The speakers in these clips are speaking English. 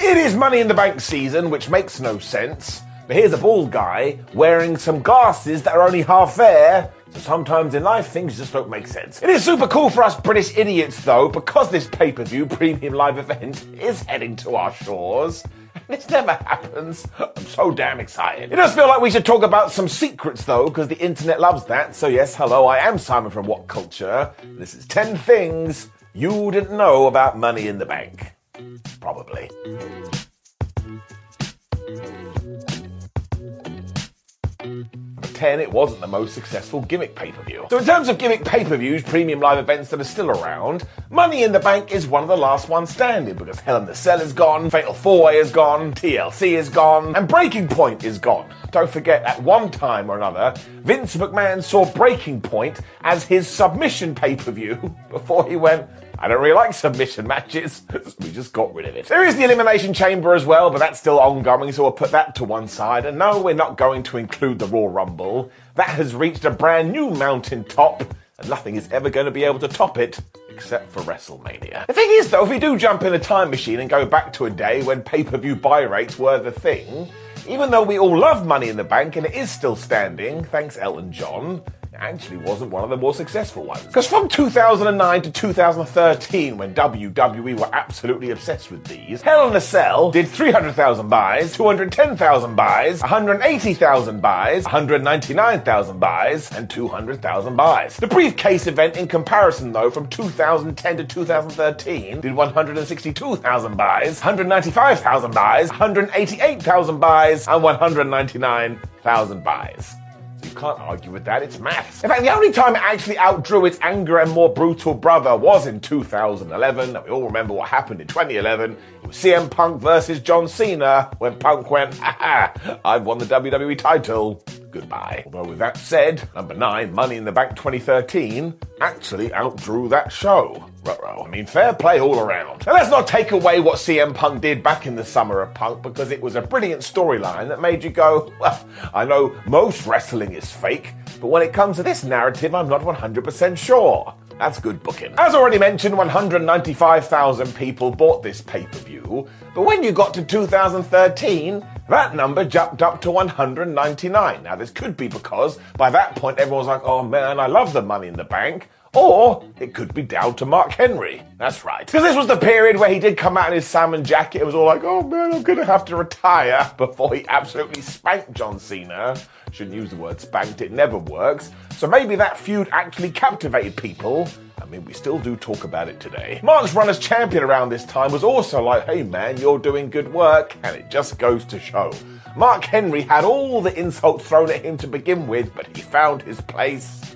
It is Money in the Bank season, which makes no sense. But here's a bald guy wearing some glasses that are only half there. So sometimes in life, things just don't make sense. It is super cool for us British idiots, though, because this pay per view premium live event is heading to our shores. This never happens. I'm so damn excited. It does feel like we should talk about some secrets though, because the internet loves that. So, yes, hello, I am Simon from What Culture. This is 10 things you didn't know about money in the bank. Probably. 10, it wasn't the most successful gimmick pay per view. So, in terms of gimmick pay per views, premium live events that are still around, Money in the Bank is one of the last ones standing because Hell in the Cell is gone, Fatal 4 Way is gone, TLC is gone, and Breaking Point is gone. Don't forget, at one time or another, Vince McMahon saw Breaking Point as his submission pay per view before he went, I don't really like submission matches. we just got rid of it. There is the Elimination Chamber as well, but that's still ongoing, so we'll put that to one side. And no, we're not going to include the Royal Rumble. That has reached a brand new mountain top, and nothing is ever going to be able to top it except for WrestleMania. The thing is, though, if we do jump in a time machine and go back to a day when pay per view buy rates were the thing, even though we all love Money in the Bank and it is still standing, thanks Elton John, actually wasn't one of the more successful ones. Because from 2009 to 2013, when WWE were absolutely obsessed with these, Hell in a Cell did 300,000 buys, 210,000 buys, 180,000 buys, 199,000 buys, and 200,000 buys. The briefcase event, in comparison, though, from 2010 to 2013, did 162,000 buys, 195,000 buys, 188,000 buys, and 199,000 buys can't argue with that, it's maths. In fact, the only time it actually outdrew its anger and more brutal brother was in 2011, and we all remember what happened in 2011. It was CM Punk versus John Cena, when Punk went, ha I've won the WWE title. Goodbye. Although, with that said, number nine, Money in the Bank 2013, actually outdrew that show. Ruh-roh. I mean, fair play all around. And let's not take away what CM Punk did back in the summer of Punk because it was a brilliant storyline that made you go, well, I know most wrestling is fake, but when it comes to this narrative, I'm not 100% sure. That's good booking. As already mentioned, 195,000 people bought this pay per view, but when you got to 2013, that number jumped up to 199. Now, this could be because by that point everyone's like, oh man, I love the money in the bank. Or it could be down to Mark Henry. That's right. Because this was the period where he did come out in his salmon jacket. It was all like, oh man, I'm going to have to retire before he absolutely spanked John Cena. Shouldn't use the word spanked, it never works. So maybe that feud actually captivated people. I mean, we still do talk about it today. Mark's run as champion around this time was also like, hey man, you're doing good work, and it just goes to show. Mark Henry had all the insults thrown at him to begin with, but he found his place,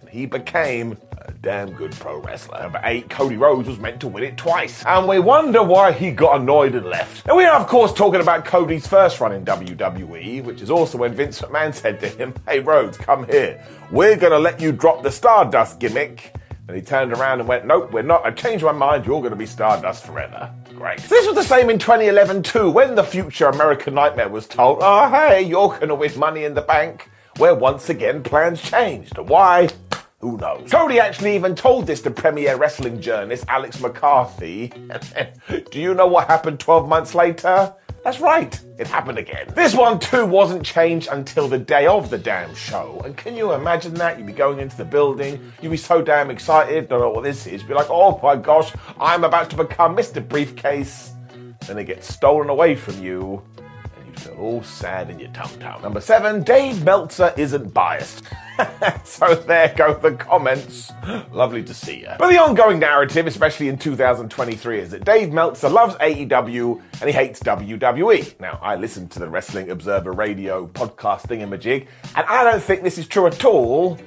and he became damn good pro wrestler. Number eight, Cody Rhodes was meant to win it twice. And we wonder why he got annoyed and left. And we are, of course, talking about Cody's first run in WWE, which is also when Vince McMahon said to him, Hey Rhodes, come here. We're gonna let you drop the Stardust gimmick. And he turned around and went, Nope, we're not. I changed my mind. You're going to be Stardust forever. Great. This was the same in 2011 too, when the future American Nightmare was told, Oh, hey, you're going to win money in the bank. Where once again plans changed. Why? Who knows? Cody actually even told this to premier wrestling journalist Alex McCarthy. Do you know what happened 12 months later? That's right, it happened again. This one too wasn't changed until the day of the damn show. And can you imagine that? You'd be going into the building, you'd be so damn excited, don't know what this is, be like, oh my gosh, I'm about to become Mr. Briefcase. Then it gets stolen away from you, and you feel all sad in your tum tum. Number seven, Dave Meltzer isn't biased. so there go the comments. Lovely to see you. But the ongoing narrative, especially in 2023, is that Dave Meltzer loves AEW and he hates WWE. Now, I listened to the Wrestling Observer Radio podcast thingamajig, and I don't think this is true at all.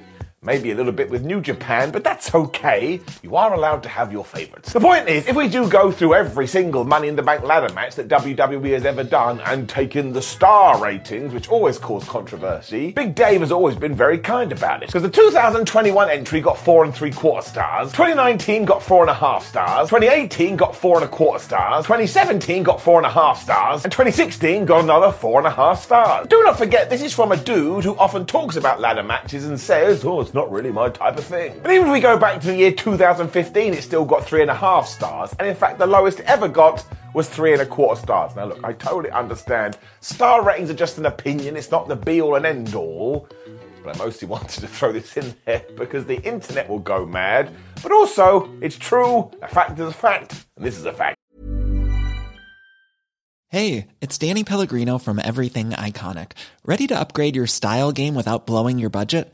Maybe a little bit with New Japan, but that's okay. You are allowed to have your favorites. The point is, if we do go through every single Money in the Bank ladder match that WWE has ever done and taken the star ratings, which always cause controversy, Big Dave has always been very kind about it. Because the 2021 entry got four and three quarter stars, 2019 got four and a half stars, 2018 got four and a quarter stars, 2017 got four and a half stars, and 2016 got another four and a half stars. Do not forget, this is from a dude who often talks about ladder matches and says, oh, not really my type of thing. But even if we go back to the year 2015, it still got three and a half stars. And in fact, the lowest ever got was three and a quarter stars. Now, look, I totally understand. Star ratings are just an opinion, it's not the be all and end all. But I mostly wanted to throw this in there because the internet will go mad. But also, it's true, a fact is a fact, and this is a fact. Hey, it's Danny Pellegrino from Everything Iconic. Ready to upgrade your style game without blowing your budget?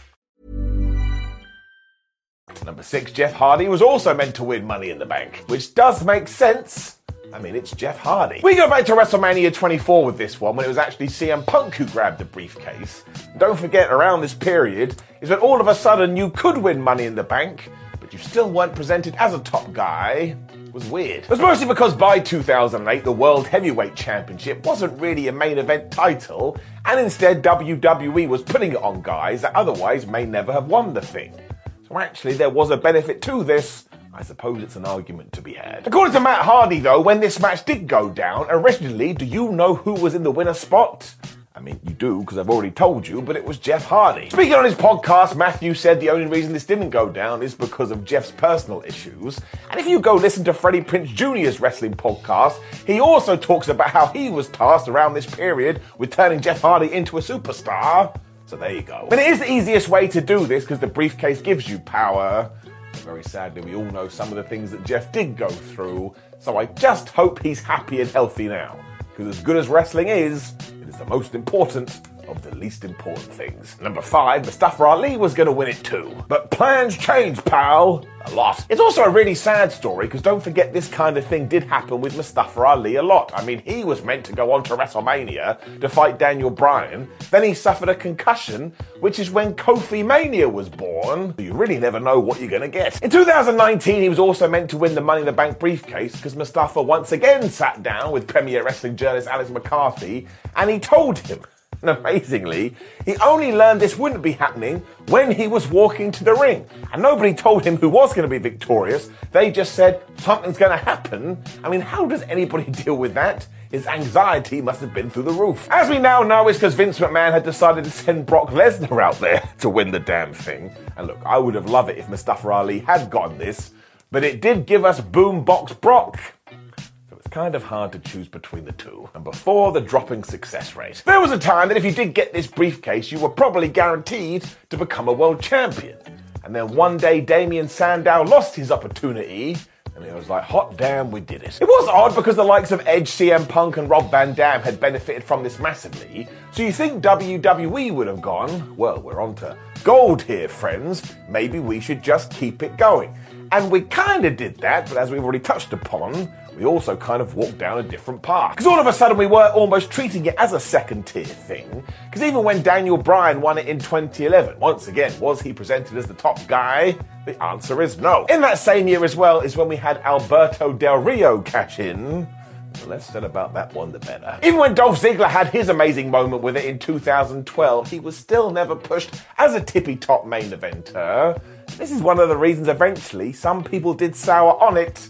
Number six, Jeff Hardy was also meant to win Money in the Bank, which does make sense. I mean, it's Jeff Hardy. We go back to WrestleMania 24 with this one when it was actually CM Punk who grabbed the briefcase. Don't forget, around this period is when all of a sudden you could win Money in the Bank, but you still weren't presented as a top guy. Was weird. It was mostly because by 2008, the World Heavyweight Championship wasn't really a main event title, and instead WWE was putting it on guys that otherwise may never have won the thing. So actually, there was a benefit to this. I suppose it's an argument to be had. According to Matt Hardy, though, when this match did go down, originally, do you know who was in the winner spot? I mean, you do, because I've already told you, but it was Jeff Hardy. Speaking on his podcast, Matthew said the only reason this didn't go down is because of Jeff's personal issues. And if you go listen to Freddie Prinze Jr.'s wrestling podcast, he also talks about how he was tasked around this period with turning Jeff Hardy into a superstar. So there you go. But it is the easiest way to do this because the briefcase gives you power. Very sadly, we all know some of the things that Jeff did go through, so I just hope he's happy and healthy now. Because as good as wrestling is, it is the most important of the least important things. Number five, Mustafa Ali was going to win it too. But plans changed, pal. A lot. It's also a really sad story because don't forget this kind of thing did happen with Mustafa Ali a lot. I mean, he was meant to go on to WrestleMania to fight Daniel Bryan. Then he suffered a concussion, which is when Kofi Mania was born. You really never know what you're going to get. In 2019, he was also meant to win the Money in the Bank briefcase because Mustafa once again sat down with Premier Wrestling journalist Alex McCarthy and he told him and amazingly, he only learned this wouldn't be happening when he was walking to the ring. And nobody told him who was going to be victorious. They just said, something's going to happen. I mean, how does anybody deal with that? his anxiety must have been through the roof. As we now know, it's because Vince McMahon had decided to send Brock Lesnar out there to win the damn thing. And look, I would have loved it if Mustafa Ali had gotten this, but it did give us Boombox Brock kind of hard to choose between the two. And before the dropping success rate, there was a time that if you did get this briefcase, you were probably guaranteed to become a world champion. And then one day, Damien Sandow lost his opportunity. And it was like, hot damn, we did it. It was odd because the likes of Edge, CM Punk, and Rob Van Dam had benefited from this massively. So you think WWE would have gone, well, we're on to gold here, friends. Maybe we should just keep it going. And we kind of did that, but as we've already touched upon, we also kind of walked down a different path. Because all of a sudden we were almost treating it as a second tier thing. Because even when Daniel Bryan won it in 2011, once again, was he presented as the top guy? The answer is no. In that same year as well is when we had Alberto Del Rio cash in. The less said about that one, the better. Even when Dolph Ziggler had his amazing moment with it in 2012, he was still never pushed as a tippy top main eventer. This is one of the reasons eventually some people did sour on it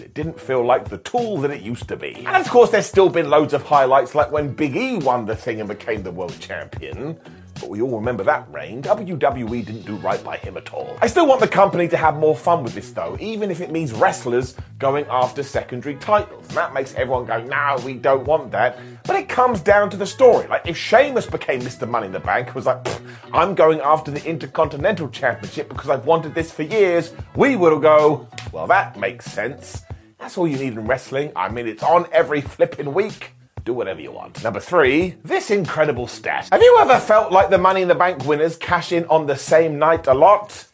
it didn't feel like the tool that it used to be. And of course, there's still been loads of highlights, like when Big E won the thing and became the world champion. But we all remember that reign. WWE didn't do right by him at all. I still want the company to have more fun with this though, even if it means wrestlers going after secondary titles. And that makes everyone go, no, we don't want that. But it comes down to the story. Like if Sheamus became Mr. Money in the Bank, was like, I'm going after the Intercontinental Championship because I've wanted this for years, we will go, well, that makes sense. That's all you need in wrestling. I mean, it's on every flipping week. Do whatever you want. Number three, this incredible stat. Have you ever felt like the Money in the Bank winners cash in on the same night a lot?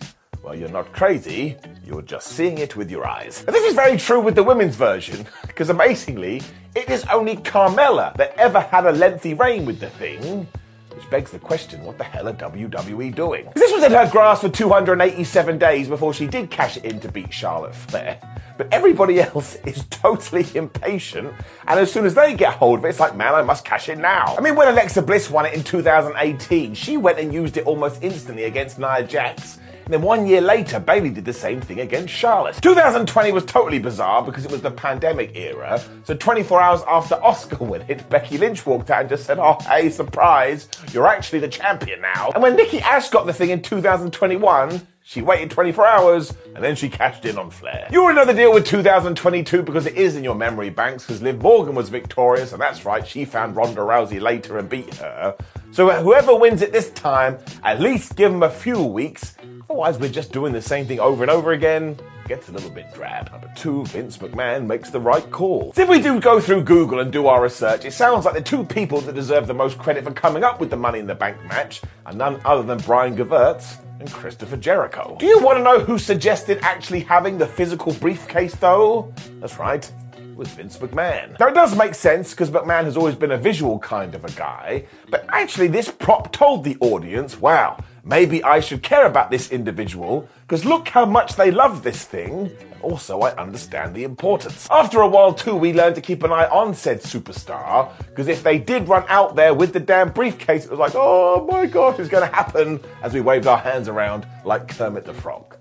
Well, you're not crazy, you're just seeing it with your eyes. And this is very true with the women's version, because amazingly, it is only Carmella that ever had a lengthy reign with the thing. Which begs the question what the hell are WWE doing? This was in her grasp for 287 days before she did cash it in to beat Charlotte Flair. But everybody else is totally impatient, and as soon as they get hold of it, it's like, man, I must cash it now. I mean, when Alexa Bliss won it in 2018, she went and used it almost instantly against Nia Jax. And then one year later, Bayley did the same thing against Charlotte. 2020 was totally bizarre because it was the pandemic era. So 24 hours after Asuka won it, Becky Lynch walked out and just said, Oh, hey, surprise, you're actually the champion now. And when Nikki Ash got the thing in 2021, she waited 24 hours and then she cashed in on Flair. You already know the deal with 2022 because it is in your memory banks because Liv Morgan was victorious and that's right, she found Ronda Rousey later and beat her. So whoever wins it this time, at least give them a few weeks. Otherwise, we're just doing the same thing over and over again. Gets a little bit drab. Number two, Vince McMahon makes the right call. So if we do go through Google and do our research, it sounds like the two people that deserve the most credit for coming up with the Money in the Bank match are none other than Brian Gewirtz and Christopher Jericho. Do you want to know who suggested actually having the physical briefcase, though? That's right. Was Vince McMahon. Now, it does make sense because McMahon has always been a visual kind of a guy, but actually, this prop told the audience wow, maybe I should care about this individual because look how much they love this thing. Also, I understand the importance. After a while, too, we learned to keep an eye on said superstar because if they did run out there with the damn briefcase, it was like, oh my gosh, it's going to happen as we waved our hands around like Kermit the Frog.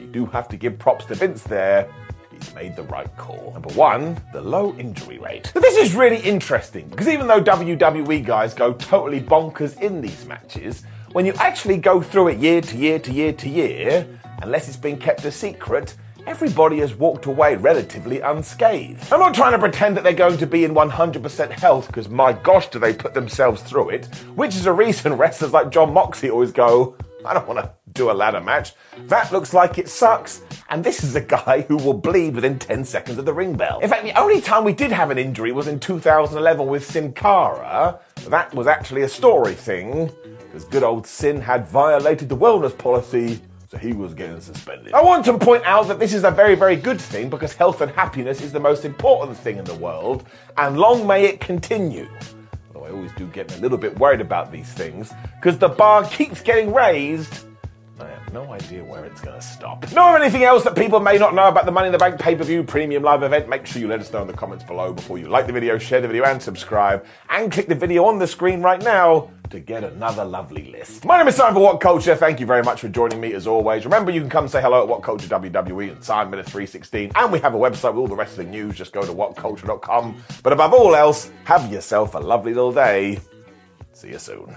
You do have to give props to Vince there he's made the right call. Number one, the low injury rate. This is really interesting because even though WWE guys go totally bonkers in these matches, when you actually go through it year to year to year to year, unless it's been kept a secret, everybody has walked away relatively unscathed. I'm not trying to pretend that they're going to be in 100% health, because my gosh, do they put themselves through it, which is a reason wrestlers like Jon Moxley always go, I don't want to do a ladder match. That looks like it sucks. And this is a guy who will bleed within 10 seconds of the ring bell. In fact, the only time we did have an injury was in 2011 with Sin Cara. That was actually a story thing, because good old Sin had violated the wellness policy so he was getting suspended. I want to point out that this is a very, very good thing because health and happiness is the most important thing in the world, and long may it continue. Although I always do get a little bit worried about these things because the bar keeps getting raised. No idea where it's going to stop. Of anything else that people may not know about the Money in the Bank pay per view premium live event? Make sure you let us know in the comments below before you like the video, share the video, and subscribe. And click the video on the screen right now to get another lovely list. My name is Simon for What Culture. Thank you very much for joining me as always. Remember, you can come say hello at What Culture WWE and Simon at 316. And we have a website with all the rest of the news. Just go to whatculture.com. But above all else, have yourself a lovely little day. See you soon.